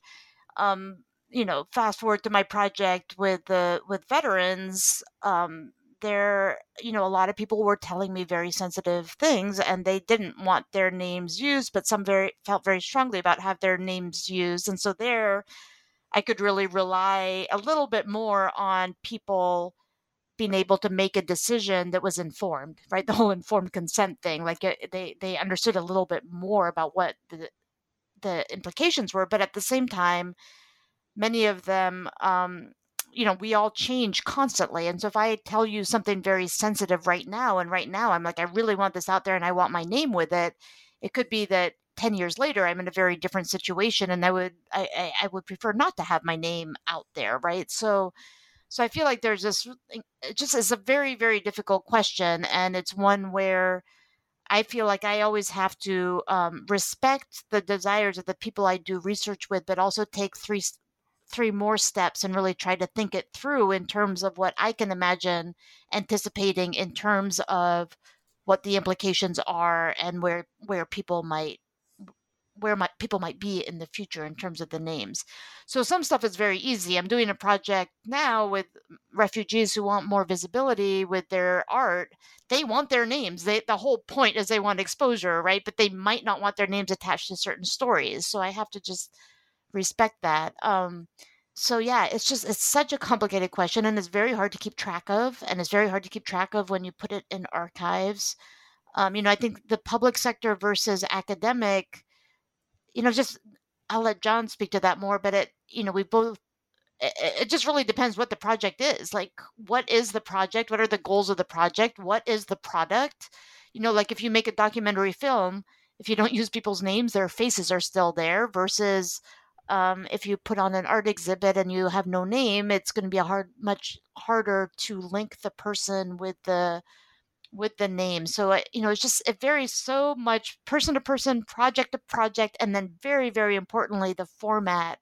Speaker 2: Um, you know, fast forward to my project with the with veterans, um, there, you know, a lot of people were telling me very sensitive things, and they didn't want their names used, but some very felt very strongly about have their names used, and so there, I could really rely a little bit more on people being able to make a decision that was informed, right? The whole informed consent thing, like it, they they understood a little bit more about what the the implications were, but at the same time many of them um, you know we all change constantly. And so if i tell you something very sensitive right now and right now i'm like i really want this out there and i want my name with it it could be that 10 years later i'm in a very different situation and i would i i, would prefer not to have my name out there right? So so i feel like there's this just is a very very difficult question and it's one where I feel like I always have to um, respect the desires of the people I do research with, but also take three three more steps and really try to think it through in terms of what I can imagine anticipating in terms of what the implications are and where where people might where my, people might be in the future in terms of the names. So some stuff is very easy. I'm doing a project now with refugees who want more visibility with their art. They want their names. They, the whole point is they want exposure, right? But they might not want their names attached to certain stories. So I have to just respect that. Um, so yeah, it's just it's such a complicated question, and it's very hard to keep track of, and it's very hard to keep track of when you put it in archives. Um, you know, I think the public sector versus academic. You know, just I'll let John speak to that more, but it you know we both it, just really depends what the project is. Like, what is the project? What are the goals of the project? What is the product? You know, like if you make a documentary film, if you don't use people's names, their faces are still there versus um, if you put on an art exhibit and you have no name, it's going to be a hard, much harder to link the person with the with the name. So you know, it's just it varies so much person to person, project to project, and then very, very importantly, the format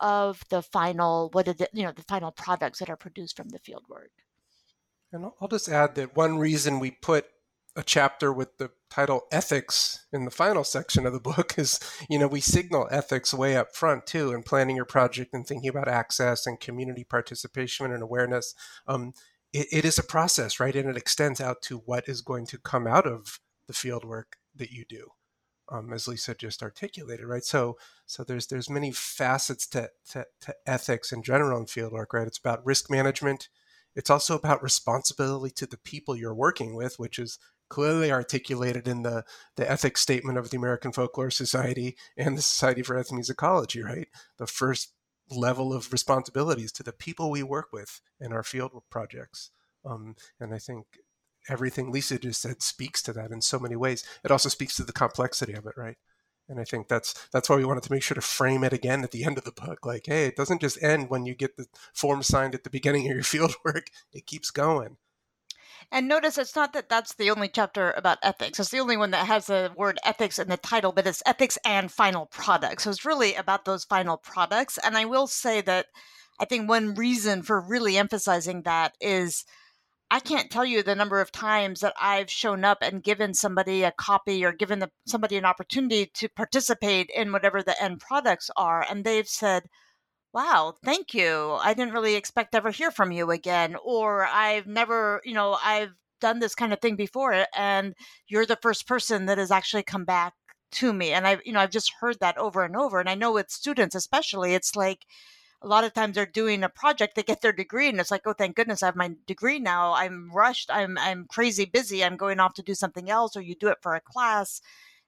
Speaker 2: of the final what did you know the final products that are produced from the field work.
Speaker 3: And I'll just add that one reason we put a chapter with the title ethics in the final section of the book is you know we signal ethics way up front too in planning your project and thinking about access and community participation and awareness. Um, it, it is a process right? And it extends out to what is going to come out of the field work that you do um, as lisa just articulated right? So so there's there's many facets to, to, to ethics in general in field work right? It's about risk management. It's also about responsibility to the people you're working with, which is clearly articulated in the, the ethics statement of the American Folklore Society and the Society for Ethnomusicology, right? The first level of responsibilities to the people we work with in our field projects. Um, and I think everything Lisa just said speaks to that in so many ways. It also speaks to the complexity of it, right? And I think that's that's why we wanted to make sure to frame it again at the end of the book. Like, hey, it doesn't just end when you get the form signed at the beginning of your field work. It keeps going.
Speaker 2: And notice it's not that that's the only chapter about ethics. It's the only one that has the word ethics in the title, but it's ethics and final products. So it's really about those final products. And I will say that I think one reason for really emphasizing that is I can't tell you the number of times that I've shown up and given somebody a copy or given the, somebody an opportunity to participate in whatever the end products are. And they've said, wow, thank you. I didn't really expect to ever hear from you again. Or I've never, you know, I've done this kind of thing before and you're the first person that has actually come back to me. And I've, you know, I've just heard that over and over. And I know with students, especially, it's like, a lot of times they're doing a project they get their degree and it's like oh thank goodness i have my degree now i'm rushed i'm i'm crazy busy i'm going off to do something else or you do it for a class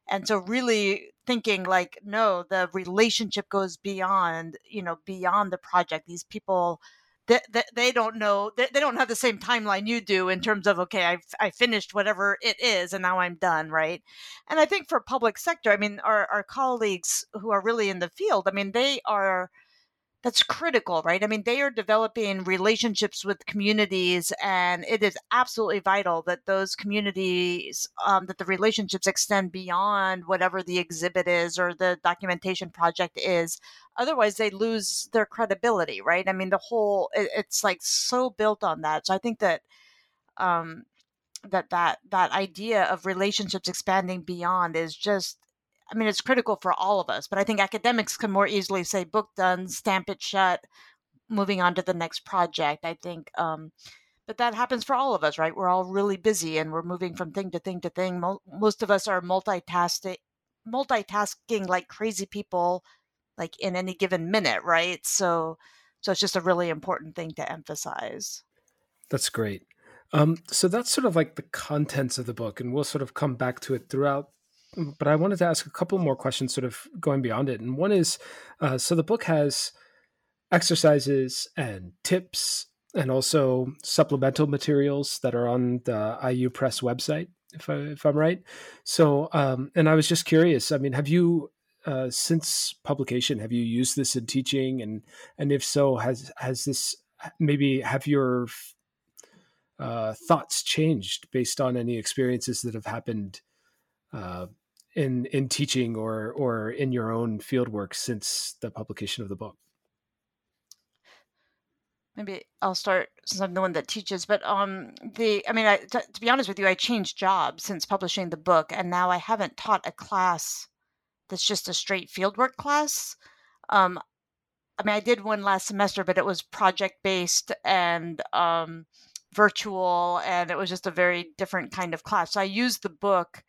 Speaker 2: and so really thinking like no the relationship goes beyond you know beyond the project. These people they, they, they don't know they, they don't have the same timeline you do in terms of okay I've, i finished whatever it is and now i'm done right? And i think for public sector i mean our, our colleagues who are really in the field i mean they are that's critical, right? I mean, they are developing relationships with communities, and it is absolutely vital that those communities, um, that the relationships extend beyond whatever the exhibit is or the documentation project is. Otherwise, they lose their credibility, right? I mean, the whole it, it's like so built on that. So I think that um, that that that idea of relationships expanding beyond is just I mean, it's critical for all of us, but I think academics can more easily say book done, stamp it shut, moving on to the next project. I think, um, but that happens for all of us, right? We're all really busy and we're moving from thing to thing to thing. most of us are multitasking, multitasking like crazy people, like in any given minute, right? So, so it's just a really important thing to emphasize.
Speaker 1: That's great. Um, so that's sort of like the contents of the book, and we'll sort of come back to it throughout but I wanted to ask a couple more questions, sort of going beyond it. And one is uh, so the book has exercises and tips and also supplemental materials that are on the IU Press website, if, I, if I'm right. So, um, and I was just curious. I mean, have you uh, since publication have you used this in teaching, and and if so, has has this maybe have your uh, thoughts changed based on any experiences that have happened uh, in in teaching or or in your own fieldwork since the publication of the book?
Speaker 2: Maybe I'll start since I'm the one that teaches. But um, the I mean, I, t- to be honest with you, I changed jobs since publishing the book, and now I haven't taught a class that's just a straight fieldwork class. Um, I mean, I did one last semester, but it was project based and um, virtual, and it was just a very different kind of class. So I used the book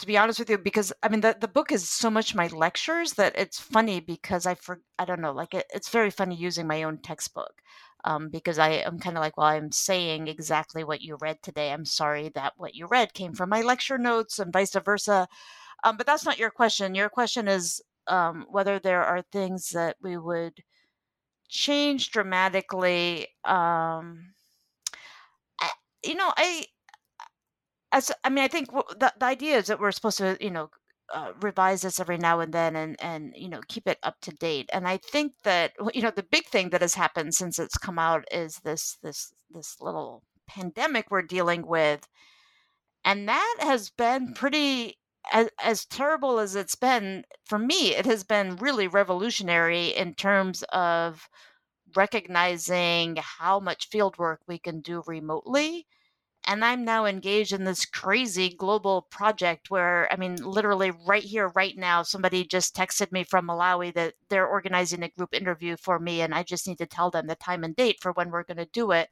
Speaker 2: to be honest with you because i mean the, the book is so much my lectures that it's funny because i for i don't know like it, it's very funny using my own textbook um, because i am kind of like well i'm saying exactly what you read today. I'm sorry that what you read came from my lecture notes and vice versa. Um, but that's not your question. Your question is um, whether there are things that we would change dramatically um, I, you know i as I mean, I think the, the idea is that we're supposed to, you know, uh, revise this every now and then and and you know keep it up to date and i think that you know the big thing that has happened since it's come out is this this this little pandemic we're dealing with. And that has been pretty as, as terrible as it's been for me, it has been really revolutionary in terms of recognizing how much field work we can do remotely and I'm now engaged in this crazy global project where, I mean, literally right here, right now, somebody just texted me from Malawi that they're organizing a group interview for me, and I just need to tell them the time and date for when we're going to do it.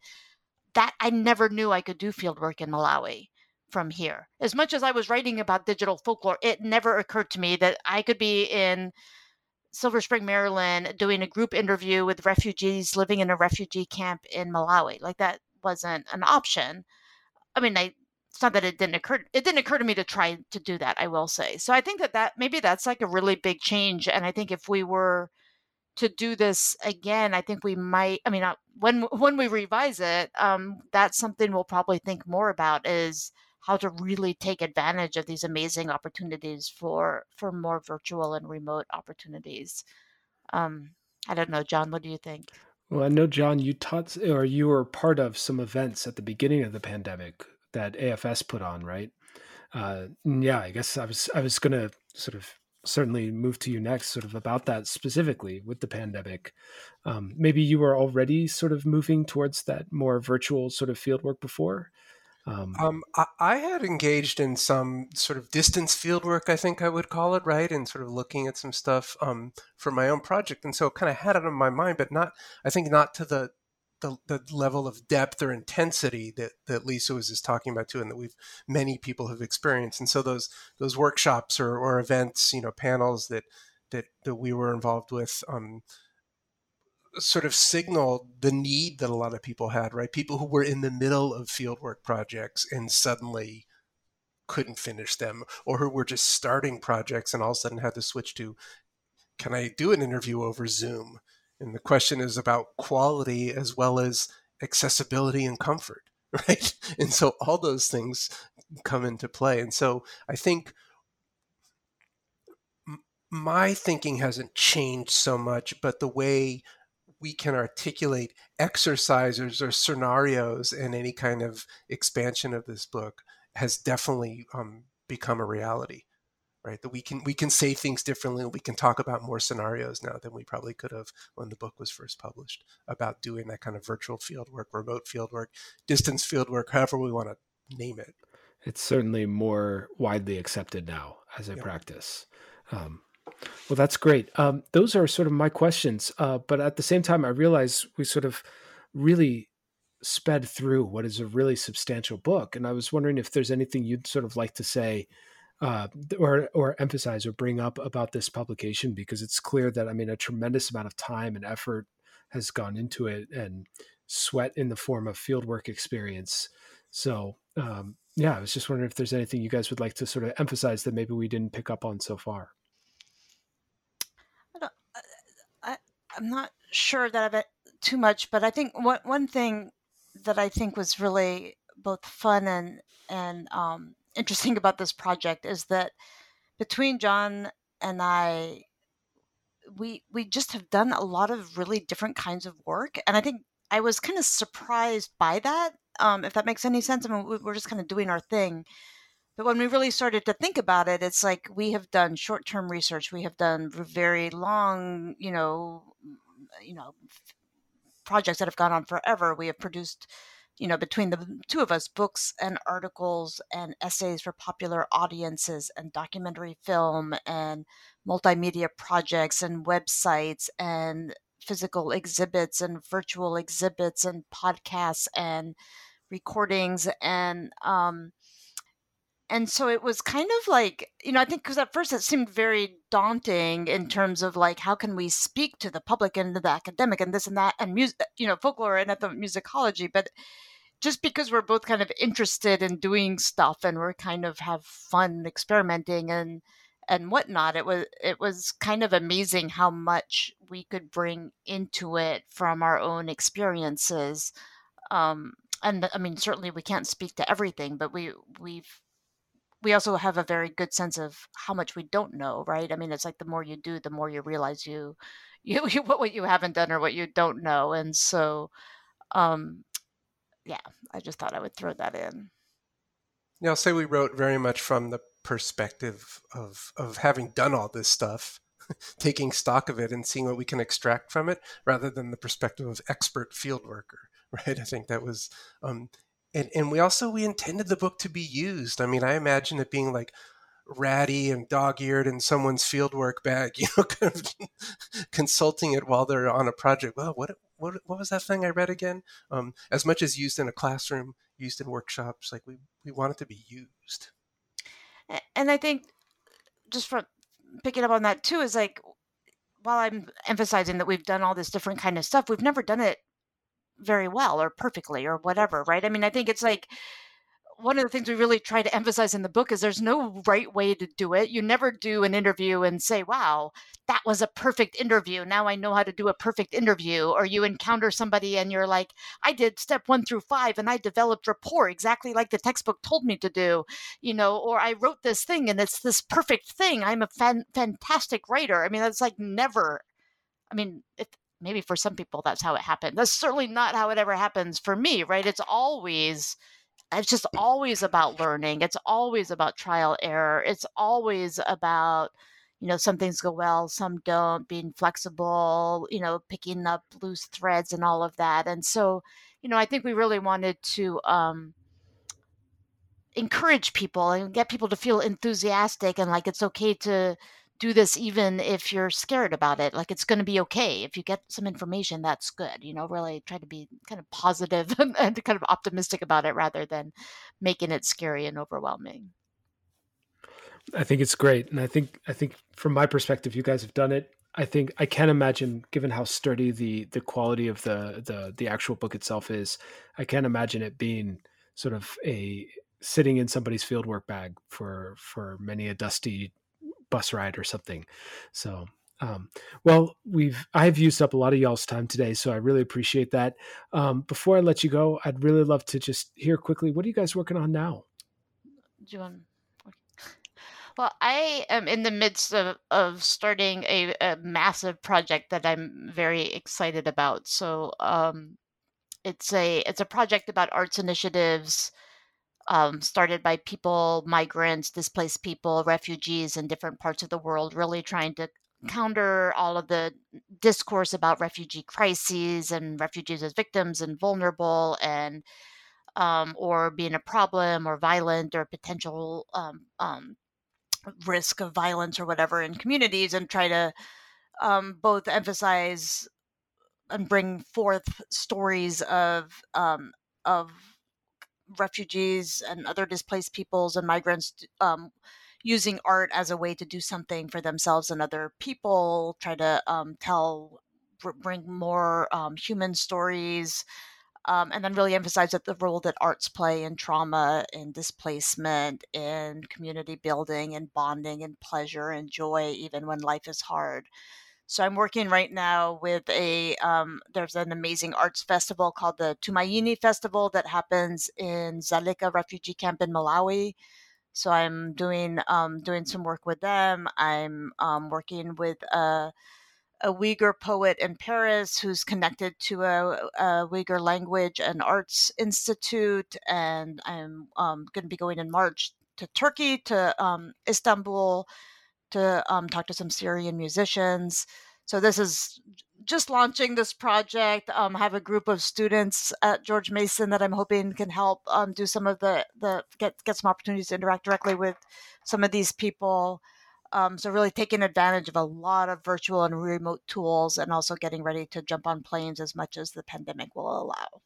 Speaker 2: That I never knew I could do field work in Malawi from here. As much as I was writing about digital folklore, it never occurred to me that I could be in Silver Spring, Maryland, doing a group interview with refugees living in a refugee camp in Malawi. Like that wasn't an option. I mean, I it's not that it didn't occur it didn't occur to me to try to do that, I will say. So I think that that maybe that's like a really big change and I think if we were to do this again, I think we might I mean, uh, when when we revise it, um that's something we'll probably think more about is how to really take advantage of these amazing opportunities for for more virtual and remote opportunities. Um I don't know, John, what do you think?
Speaker 1: Well, I know, John, you taught or you were part of some events at the beginning of the pandemic that AFS put on, right? Uh, yeah, I guess I was I was going to sort of certainly move to you next, sort of about that specifically with the pandemic. Um, maybe you were already sort of moving towards that more virtual sort of fieldwork before.
Speaker 3: Um, um, I, I, had engaged in some sort of distance field work, I think I would call it, right? And sort of looking at some stuff um, for my own project. And so kind of had it on my mind, but not, I think not to the, the, the, level of depth or intensity that, that Lisa was just talking about too, and that we've, many people have experienced. And so those, those workshops or, or events, you know, panels that, that, that we were involved with, um, sort of signaled the need that a lot of people had, right? People who were in the middle of fieldwork projects and suddenly couldn't finish them, or who were just starting projects and all of a sudden had to switch to, can I do an interview over Zoom? And the question is about quality as well as accessibility and comfort, right? And so all those things come into play. And so I think my thinking hasn't changed so much, but the way we can articulate exercises or scenarios in any kind of expansion of this book has definitely um, become a reality right? That we can we can say things differently we can talk about more scenarios now than we probably could have when the book was first published about doing that kind of virtual field work remote field work distance field work however we want to name it.
Speaker 1: It's certainly more widely accepted now as a yeah. practice. Um, well, that's great. Um, those are sort of my questions. Uh, but at the same time, I realize we sort of really sped through what is a really substantial book. And I was wondering if there's anything you'd sort of like to say uh, or, or emphasize or bring up about this publication, because it's clear that, I mean, a tremendous amount of time and effort has gone into it and sweat in the form of fieldwork experience. So, um, yeah, I was just wondering if there's anything you guys would like to sort of emphasize that maybe we didn't pick up on so far.
Speaker 2: I'm not sure that I've too much, but I think one one thing that I think was really both fun and and um, interesting about this project is that between John and I, we we just have done a lot of really different kinds of work, and I think I was kind of surprised by that. Um, if that makes any sense, I mean, we're just kind of doing our thing. But when we really started to think about it, it's like we have done short term research, we have done very long, you know, you know, projects that have gone on forever. We have produced, you know, between the two of us, books and articles and essays for popular audiences and documentary film and multimedia projects and websites and physical exhibits and virtual exhibits and podcasts and recordings and um, and so it was kind of like you know i think because at first it seemed very daunting in terms of like how can we speak to the public and the academic and this and that and music you know folklore and ethnomusicology but just because we're both kind of interested in doing stuff and we're kind of have fun experimenting and and whatnot it was it was kind of amazing how much we could bring into it from our own experiences um and i mean certainly we can't speak to everything but we we've we also have a very good sense of how much we don't know, right? I mean, it's like the more you do, the more you realize you, you, you what, what you haven't done or what you don't know. And so, um, yeah, I just thought I would throw that in.
Speaker 3: Yeah, I'll say we wrote very much from the perspective of of having done all this stuff, taking stock of it and seeing what we can extract from it, rather than the perspective of expert field worker. Right? I think that was, um, and and we also we intended the book to be used. I mean, I imagine it being like ratty and dog-eared in someone's fieldwork bag, you know, kind of consulting it while they're on a project. Well, what what what was that thing I read again? Um, as much as used in a classroom, used in workshops, like we we want it to be used.
Speaker 2: And I think just from picking up on that too is like while I'm emphasizing that we've done all this different kind of stuff, we've never done it very well or perfectly or whatever, right? I mean, I think it's like one of the things we really try to emphasize in the book is there's no right way to do it. You never do an interview and say, wow, that was a perfect interview. Now I know how to do a perfect interview. Or you encounter somebody and you're like, I did step one through five and I developed rapport exactly like the textbook told me to do, you know, or I wrote this thing and it's this perfect thing. I'm a fan- fantastic writer. I mean, that's like never, I mean, if, maybe for some people that's how it happened. That's certainly not how it ever happens for me, right? It's always, it's just always about learning. It's always about trial error. It's always about, you know, some things go well, some don't, being flexible, you know, picking up loose threads and all of that. And so, you know, I think we really wanted to um, encourage people and get people to feel enthusiastic and like it's okay to do this even if you're scared about it like it's going to be okay. If you get some information that's good you know really try to be kind of positive and, kind of optimistic about it rather than making it scary and overwhelming.
Speaker 1: I think it's great and i think i think from my perspective you guys have done it. I think i can imagine given how sturdy the the quality of the the the actual book itself is i can't imagine it being sort of a sitting in somebody's fieldwork bag for for many a dusty bus ride or something. So, um, well, we've I've used up a lot of y'all's time today, so I really appreciate that. Um, before I let you go, I'd really love to just hear quickly what are you guys working on now?
Speaker 2: Want? Well, I am in the midst of, of starting a, a massive project that I'm very excited about. So, um, it's a it's a project about arts initiatives um, started by people, migrants, displaced people, refugees in different parts of the world, really trying to counter all of the discourse about refugee crises and refugees as victims and vulnerable and um, or being a problem or violent or potential um, um, risk of violence or whatever in communities and try to um, both emphasize and bring forth stories of um, of refugees and other displaced peoples and migrants um, using art as a way to do something for themselves and other people, try to um, tell, bring more um, human stories, um, and then really emphasize that the role that arts play in trauma and displacement in community building and bonding and pleasure and joy, even when life is hard. So I'm working right now with a um, there's an amazing arts festival called the Tumaini Festival that happens in Dzaleka refugee camp in Malawi. So I'm doing um, doing some work with them. I'm um, working with a, a Uyghur poet in Paris who's connected to a, a Uyghur language and arts institute, and I'm um, going to be going in March to Turkey to um, Istanbul to um, talk to some Syrian musicians. So this is just launching this project. Um, have a group of students at George Mason that I'm hoping can help um, do some of the the get get some opportunities to interact directly with some of these people. Um, so really taking advantage of a lot of virtual and remote tools, and also getting ready to jump on planes as much as the pandemic will allow.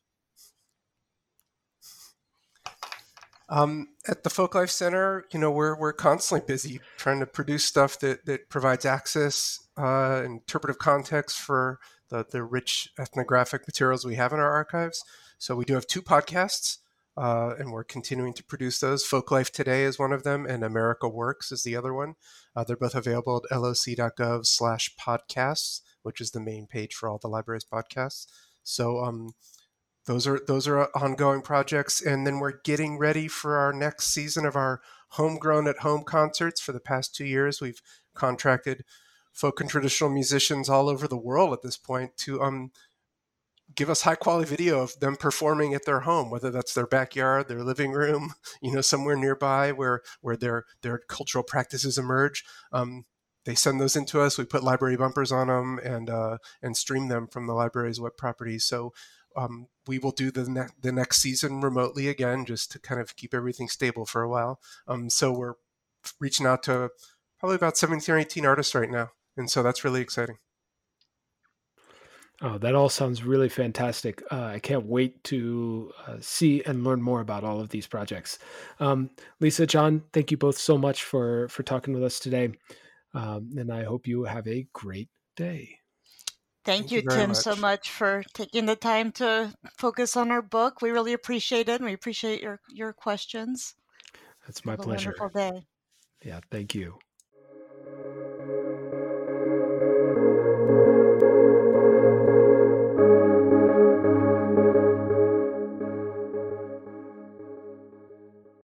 Speaker 3: Um, at the Folklife Center, you know, we're we're constantly busy trying to produce stuff that that provides access, uh, interpretive context for the the rich ethnographic materials we have in our archives. So we do have two podcasts, uh, and we're continuing to produce those. Folklife Today is one of them, and America Works is the other one. Uh, they're both available at loc.gov slash podcasts, which is the main page for all the library's podcasts. So um, those are those are ongoing projects and then we're getting ready for our next season of our homegrown at home concerts for the past two years we've contracted folk and traditional musicians all over the world at this point to um, give us high quality video of them performing at their home, whether that's their backyard, their living room, you know, somewhere nearby where where their their cultural practices emerge. Um, they send those into us. We put library bumpers on them and uh, and stream them from the library's web properties. So um, we will do the ne- the next season remotely again, just to kind of keep everything stable for a while. Um, so we're reaching out to probably about 17 or 18 artists right now, and so that's really exciting.
Speaker 1: Oh, that all sounds really fantastic. Uh, I can't wait to uh, see and learn more about all of these projects. Um, Lisa, John, thank you both so much for for talking with us today, um, and I hope you have a great day.
Speaker 2: Thank, Thank you, Tim, much. so much for taking the time to focus on our book. We really appreciate it, and we appreciate your your questions.
Speaker 1: That's my have pleasure.
Speaker 2: wonderful day.
Speaker 1: Yeah, thank you.